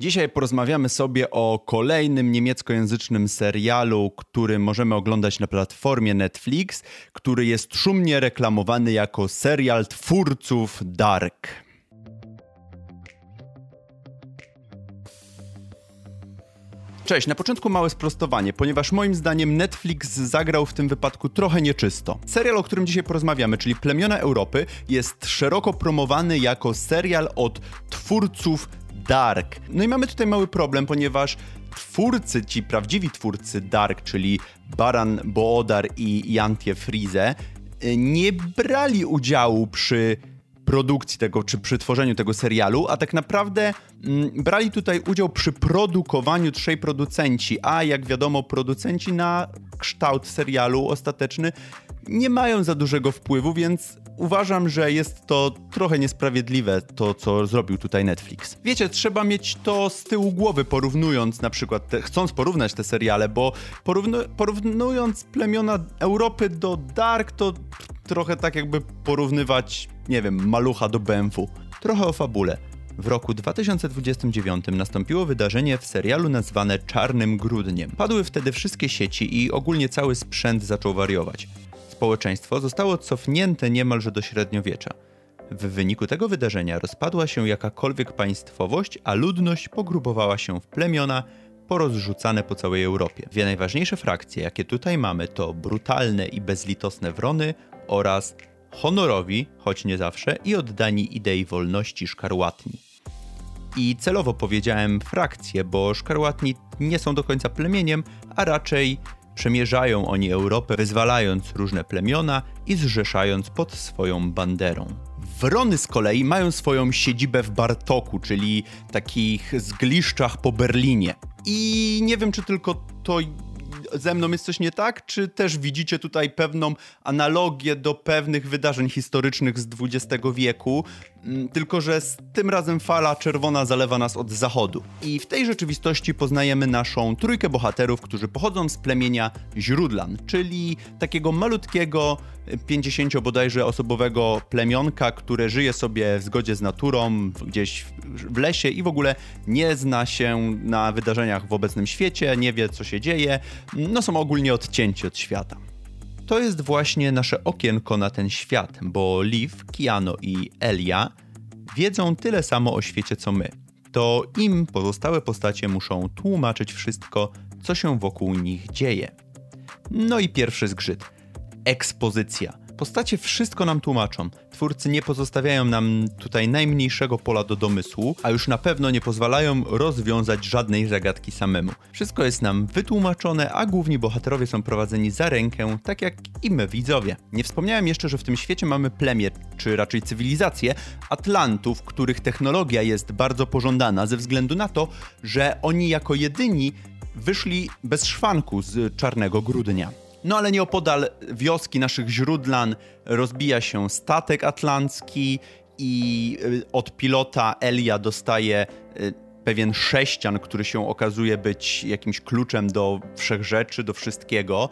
Dzisiaj porozmawiamy sobie o kolejnym niemieckojęzycznym serialu, który możemy oglądać na platformie Netflix, który jest szumnie reklamowany jako serial twórców Dark. Cześć, na początku małe sprostowanie, ponieważ moim zdaniem Netflix zagrał w tym wypadku trochę nieczysto. Serial, o którym dzisiaj porozmawiamy, czyli Plemiona Europy, jest szeroko promowany jako serial od twórców Dark. No i mamy tutaj mały problem, ponieważ twórcy, ci prawdziwi twórcy Dark, czyli Baran Boodar i Jantje Frize, nie brali udziału przy produkcji tego, czy przy tworzeniu tego serialu, a tak naprawdę mm, brali tutaj udział przy produkowaniu trzej producenci, a jak wiadomo, producenci na kształt serialu ostateczny nie mają za dużego wpływu, więc uważam, że jest to trochę niesprawiedliwe, to co zrobił tutaj Netflix. Wiecie, trzeba mieć to z tyłu głowy, porównując na przykład, te, chcąc porównać te seriale, bo porównu, porównując plemiona Europy do Dark, to trochę tak jakby porównywać, nie wiem, malucha do BMW. Trochę o fabule. W roku 2029 nastąpiło wydarzenie w serialu nazwane Czarnym Grudniem. Padły wtedy wszystkie sieci i ogólnie cały sprzęt zaczął wariować społeczeństwo zostało cofnięte niemalże do średniowiecza. W wyniku tego wydarzenia rozpadła się jakakolwiek państwowość, a ludność pogrubowała się w plemiona porozrzucane po całej Europie. Dwie najważniejsze frakcje, jakie tutaj mamy, to brutalne i bezlitosne wrony oraz honorowi, choć nie zawsze, i oddani idei wolności szkarłatni. I celowo powiedziałem frakcje, bo szkarłatni nie są do końca plemieniem, a raczej Przemierzają oni Europę, wyzwalając różne plemiona i zrzeszając pod swoją banderą. Wrony z kolei mają swoją siedzibę w Bartoku, czyli takich zgliszczach po Berlinie. I nie wiem, czy tylko to ze mną jest coś nie tak, czy też widzicie tutaj pewną analogię do pewnych wydarzeń historycznych z XX wieku, tylko że z tym razem fala czerwona zalewa nas od zachodu. I w tej rzeczywistości poznajemy naszą trójkę bohaterów, którzy pochodzą z plemienia Źródlan, czyli takiego malutkiego, 50 bodajże osobowego plemionka, które żyje sobie w zgodzie z naturą, gdzieś w lesie i w ogóle nie zna się na wydarzeniach w obecnym świecie, nie wie co się dzieje, no są ogólnie odcięci od świata. To jest właśnie nasze okienko na ten świat, bo Liv, Kiano i Elia wiedzą tyle samo o świecie co my. To im pozostałe postacie muszą tłumaczyć wszystko, co się wokół nich dzieje. No i pierwszy zgrzyt. Ekspozycja. Postacie wszystko nam tłumaczą. Twórcy nie pozostawiają nam tutaj najmniejszego pola do domysłu, a już na pewno nie pozwalają rozwiązać żadnej zagadki samemu. Wszystko jest nam wytłumaczone, a główni bohaterowie są prowadzeni za rękę, tak jak i my widzowie. Nie wspomniałem jeszcze, że w tym świecie mamy plemię, czy raczej cywilizację, Atlantów, których technologia jest bardzo pożądana ze względu na to, że oni jako jedyni wyszli bez szwanku z czarnego grudnia. No ale nieopodal wioski naszych źródlan rozbija się statek atlancki i y, od pilota Elia dostaje y, pewien sześcian, który się okazuje być jakimś kluczem do wszechrzeczy, do wszystkiego.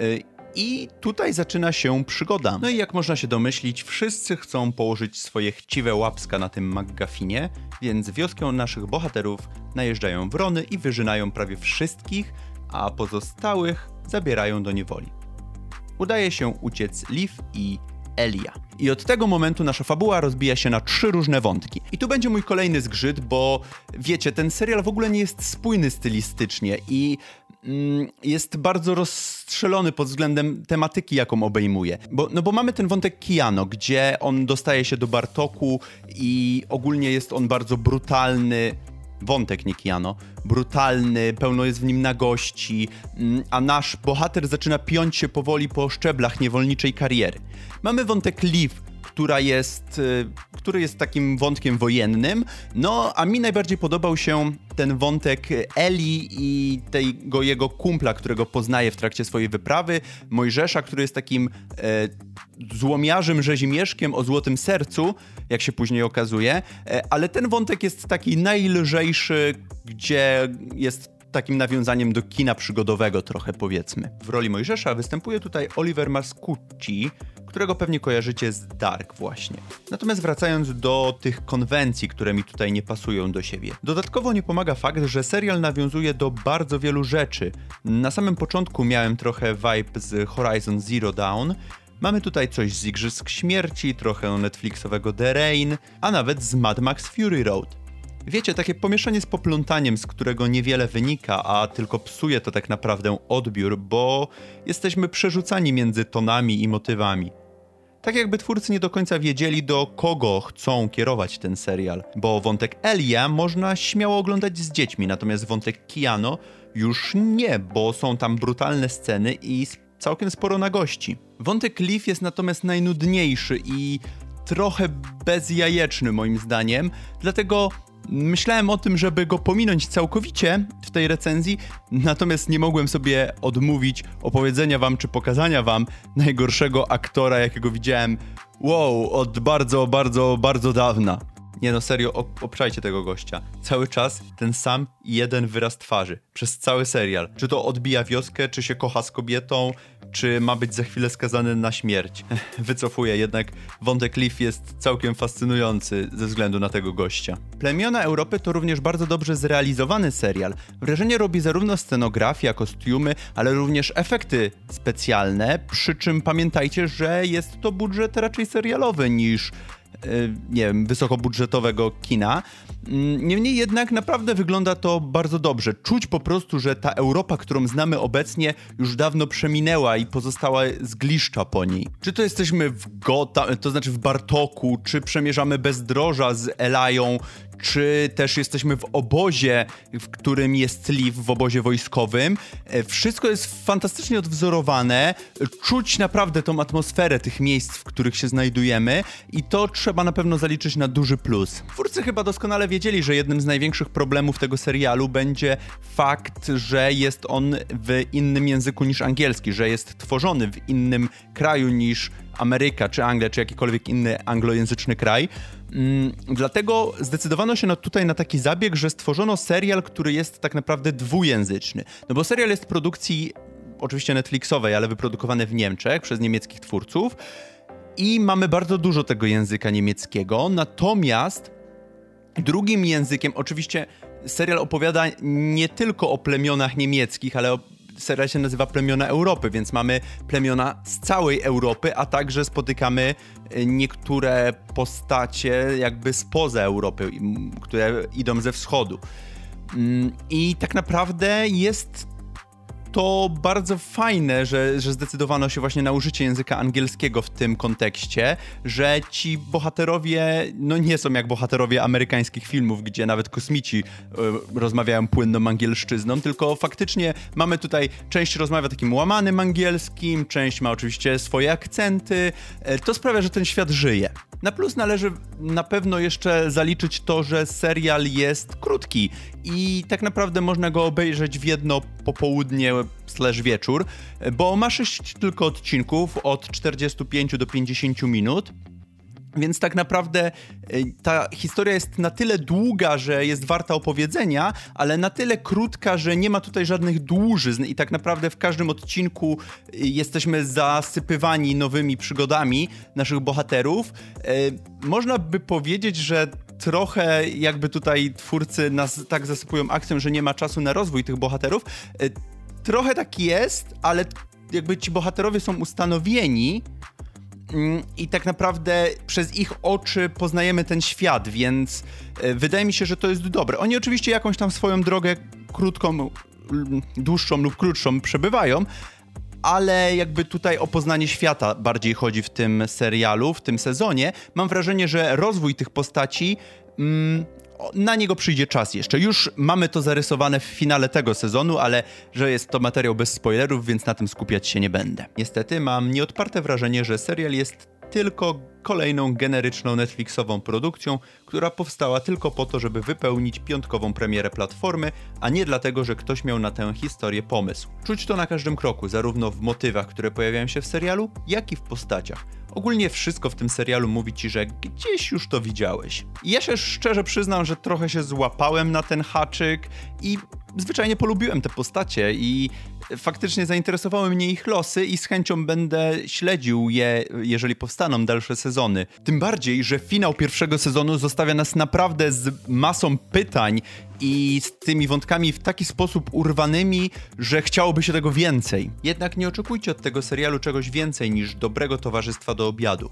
Y, I tutaj zaczyna się przygoda. No i jak można się domyślić, wszyscy chcą położyć swoje chciwe łapska na tym McGuffinie, więc wioską naszych bohaterów najeżdżają wrony i wyżynają prawie wszystkich, a pozostałych zabierają do niewoli. Udaje się uciec Liv i Elia. I od tego momentu nasza fabuła rozbija się na trzy różne wątki. I tu będzie mój kolejny zgrzyt, bo wiecie, ten serial w ogóle nie jest spójny stylistycznie i mm, jest bardzo rozstrzelony pod względem tematyki, jaką obejmuje. Bo, no bo mamy ten wątek Kiano, gdzie on dostaje się do Bartoku i ogólnie jest on bardzo brutalny, wątek Nikiano, brutalny, pełno jest w nim nagości, mm, a nasz bohater zaczyna piąć się powoli po szczeblach niewolniczej kariery. Mamy wątek Liv, która jest, y, który jest takim wątkiem wojennym. No, a mi najbardziej podobał się ten wątek Eli i tego jego kumpla, którego poznaje w trakcie swojej wyprawy, Mojżesza, który jest takim e, złomiarzem rzezimieszkiem o złotym sercu, jak się później okazuje, e, ale ten wątek jest taki najlżejszy, gdzie jest takim nawiązaniem do kina przygodowego trochę powiedzmy. W roli Mojżesza występuje tutaj Oliver Mascucci, którego pewnie kojarzycie z Dark właśnie. Natomiast wracając do tych konwencji, które mi tutaj nie pasują do siebie. Dodatkowo nie pomaga fakt, że serial nawiązuje do bardzo wielu rzeczy. Na samym początku miałem trochę vibe z Horizon Zero Dawn, Mamy tutaj coś z Igrzysk Śmierci, trochę Netflixowego The Rain, a nawet z Mad Max Fury Road. Wiecie, takie pomieszanie z poplątaniem, z którego niewiele wynika, a tylko psuje to tak naprawdę odbiór, bo jesteśmy przerzucani między tonami i motywami. Tak jakby twórcy nie do końca wiedzieli, do kogo chcą kierować ten serial, bo wątek Elia można śmiało oglądać z dziećmi, natomiast wątek Kiano już nie, bo są tam brutalne sceny i całkiem sporo na gości. Wątek Leaf jest natomiast najnudniejszy i trochę bezjajeczny moim zdaniem, dlatego Myślałem o tym, żeby go pominąć całkowicie w tej recenzji, natomiast nie mogłem sobie odmówić opowiedzenia wam czy pokazania wam najgorszego aktora, jakiego widziałem, wow, od bardzo, bardzo, bardzo dawna. Nie no, serio, obszajcie tego gościa. Cały czas ten sam jeden wyraz twarzy. Przez cały serial. Czy to odbija wioskę, czy się kocha z kobietą, czy ma być za chwilę skazany na śmierć. Wycofuję, jednak wątek Leaf jest całkiem fascynujący ze względu na tego gościa. Plemiona Europy to również bardzo dobrze zrealizowany serial. Wrażenie robi zarówno scenografia, kostiumy, ale również efekty specjalne, przy czym pamiętajcie, że jest to budżet raczej serialowy niż nie wiem, wysokobudżetowego kina. Mm, niemniej jednak naprawdę wygląda to bardzo dobrze. Czuć po prostu, że ta Europa, którą znamy obecnie, już dawno przeminęła i pozostała zgliszcza po niej. Czy to jesteśmy w Gota, to znaczy w Bartoku, czy przemierzamy bezdroża z Elają, czy też jesteśmy w obozie, w którym jest Liv, w obozie wojskowym. E, wszystko jest fantastycznie odwzorowane, czuć naprawdę tą atmosferę tych miejsc, w których się znajdujemy i to trzeba na pewno zaliczyć na duży plus. Twórcy chyba doskonale wiedzieli, że jednym z największych problemów tego serialu będzie fakt, że jest on w innym języku niż angielski, że jest tworzony w innym kraju niż Ameryka, czy Anglia, czy jakikolwiek inny anglojęzyczny kraj. Mm, dlatego zdecydowano się na, tutaj na taki zabieg, że stworzono serial, który jest tak naprawdę dwujęzyczny. No bo serial jest produkcji oczywiście Netflixowej, ale wyprodukowany w Niemczech przez niemieckich twórców i mamy bardzo dużo tego języka niemieckiego, natomiast drugim językiem, oczywiście serial opowiada nie tylko o plemionach niemieckich, ale o serial się nazywa Plemiona Europy, więc mamy plemiona z całej Europy, a także spotykamy y, niektóre postacie jakby spoza Europy, które idą ze wschodu. Mm, I tak naprawdę jest to bardzo fajne, że, że zdecydowano się właśnie na użycie języka angielskiego w tym kontekście, że ci bohaterowie no nie są jak bohaterowie amerykańskich filmów, gdzie nawet kosmici y, rozmawiają płynną angielszczyzną, tylko faktycznie mamy tutaj, część rozmawia takim łamanym angielskim, część ma oczywiście swoje akcenty. Y, to sprawia, że ten świat żyje. Na plus należy na pewno jeszcze zaliczyć to, że serial jest krótki i tak naprawdę można go obejrzeć w jedno popołudnie slash wieczór, bo ma 6 tylko odcinków od 45 do 50 minut. Więc tak naprawdę y, ta historia jest na tyle długa, że jest warta opowiedzenia, ale na tyle krótka, że nie ma tutaj żadnych dłużyzn i tak naprawdę w każdym odcinku y, jesteśmy zasypywani nowymi przygodami naszych bohaterów. Y, można by powiedzieć, że trochę jakby tutaj twórcy nas tak zasypują akcją, że nie ma czasu na rozwój tych bohaterów. Trochę tak jest, ale jakby ci bohaterowie są ustanowieni Mm, i tak naprawdę przez ich oczy poznajemy ten świat, więc e, wydaje mi się, że to jest dobre. Oni oczywiście jakąś tam swoją drogę krótką, dłuższą lub krótszą przebywają, ale jakby tutaj o poznanie świata bardziej chodzi w tym serialu, w tym sezonie. Mam wrażenie, że rozwój tych postaci mm, na niego przyjdzie czas jeszcze. Już mamy to zarysowane w finale tego sezonu, ale że jest to materiał bez spoilerów, więc na tym skupiać się nie będę. Niestety mam nieodparte wrażenie, że serial jest tylko kolejną generyczną Netflixową produkcją, która powstała tylko po to, żeby wypełnić piątkową premierę platformy, a nie dlatego, że ktoś miał na tę historię pomysł. Czuć to na każdym kroku, zarówno w motywach, które pojawiają się w serialu, jak i w postaciach. Ogólnie wszystko w tym serialu mówi ci, że gdzieś już to widziałeś. Ja się szczerze przyznam, że trochę się złapałem na ten haczyk i zwyczajnie polubiłem te postacie i faktycznie zainteresowały mnie ich losy i z chęcią będę śledził je, jeżeli powstaną dalsze sezony. Tym bardziej, że finał pierwszego sezonu zostawia nas naprawdę z masą pytań i z tymi wątkami w taki sposób urwanymi, że chciałoby się tego więcej. Jednak nie oczekujcie od tego serialu czegoś więcej niż dobrego towarzystwa do obiadu.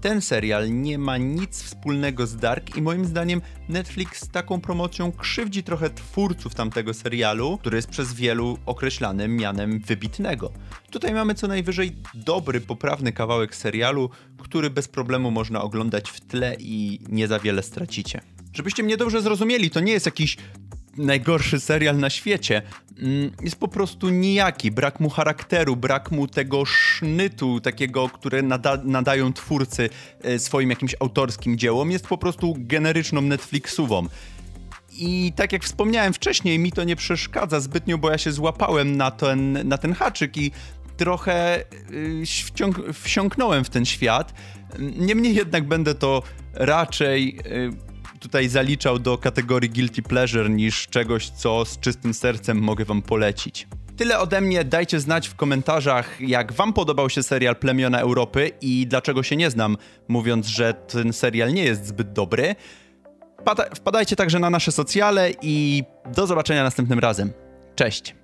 Ten serial nie ma nic wspólnego z Dark i moim zdaniem Netflix z taką promocją krzywdzi trochę twórców tamtego serialu, który jest przez wielu określany mianem wybitnego. Tutaj mamy co najwyżej dobry, poprawny kawałek serialu, który bez problemu można oglądać w tle i nie za wiele stracicie. Żebyście mnie dobrze zrozumieli, to nie jest jakiś najgorszy serial na świecie. Mm, jest po prostu nijaki, brak mu charakteru, brak mu tego sznytu, takiego, które nada nadają twórcy e, swoim jakimś autorskim dziełom. Jest po prostu generyczną Netflixową. I tak jak wspomniałem wcześniej, mi to nie przeszkadza zbytnio, bo ja się złapałem na ten, na ten haczyk i trochę y, wsiąknąłem w ten świat. Niemniej jednak będę to raczej y, tutaj zaliczał do kategorii guilty pleasure niż czegoś, co z czystym sercem mogę wam polecić. Tyle ode mnie, dajcie znać w komentarzach, jak wam podobał się serial Plemiona Europy i dlaczego się nie znam, mówiąc, że ten serial nie jest zbyt dobry. Wpadajcie także na nasze socjale i do zobaczenia następnym razem. Cześć!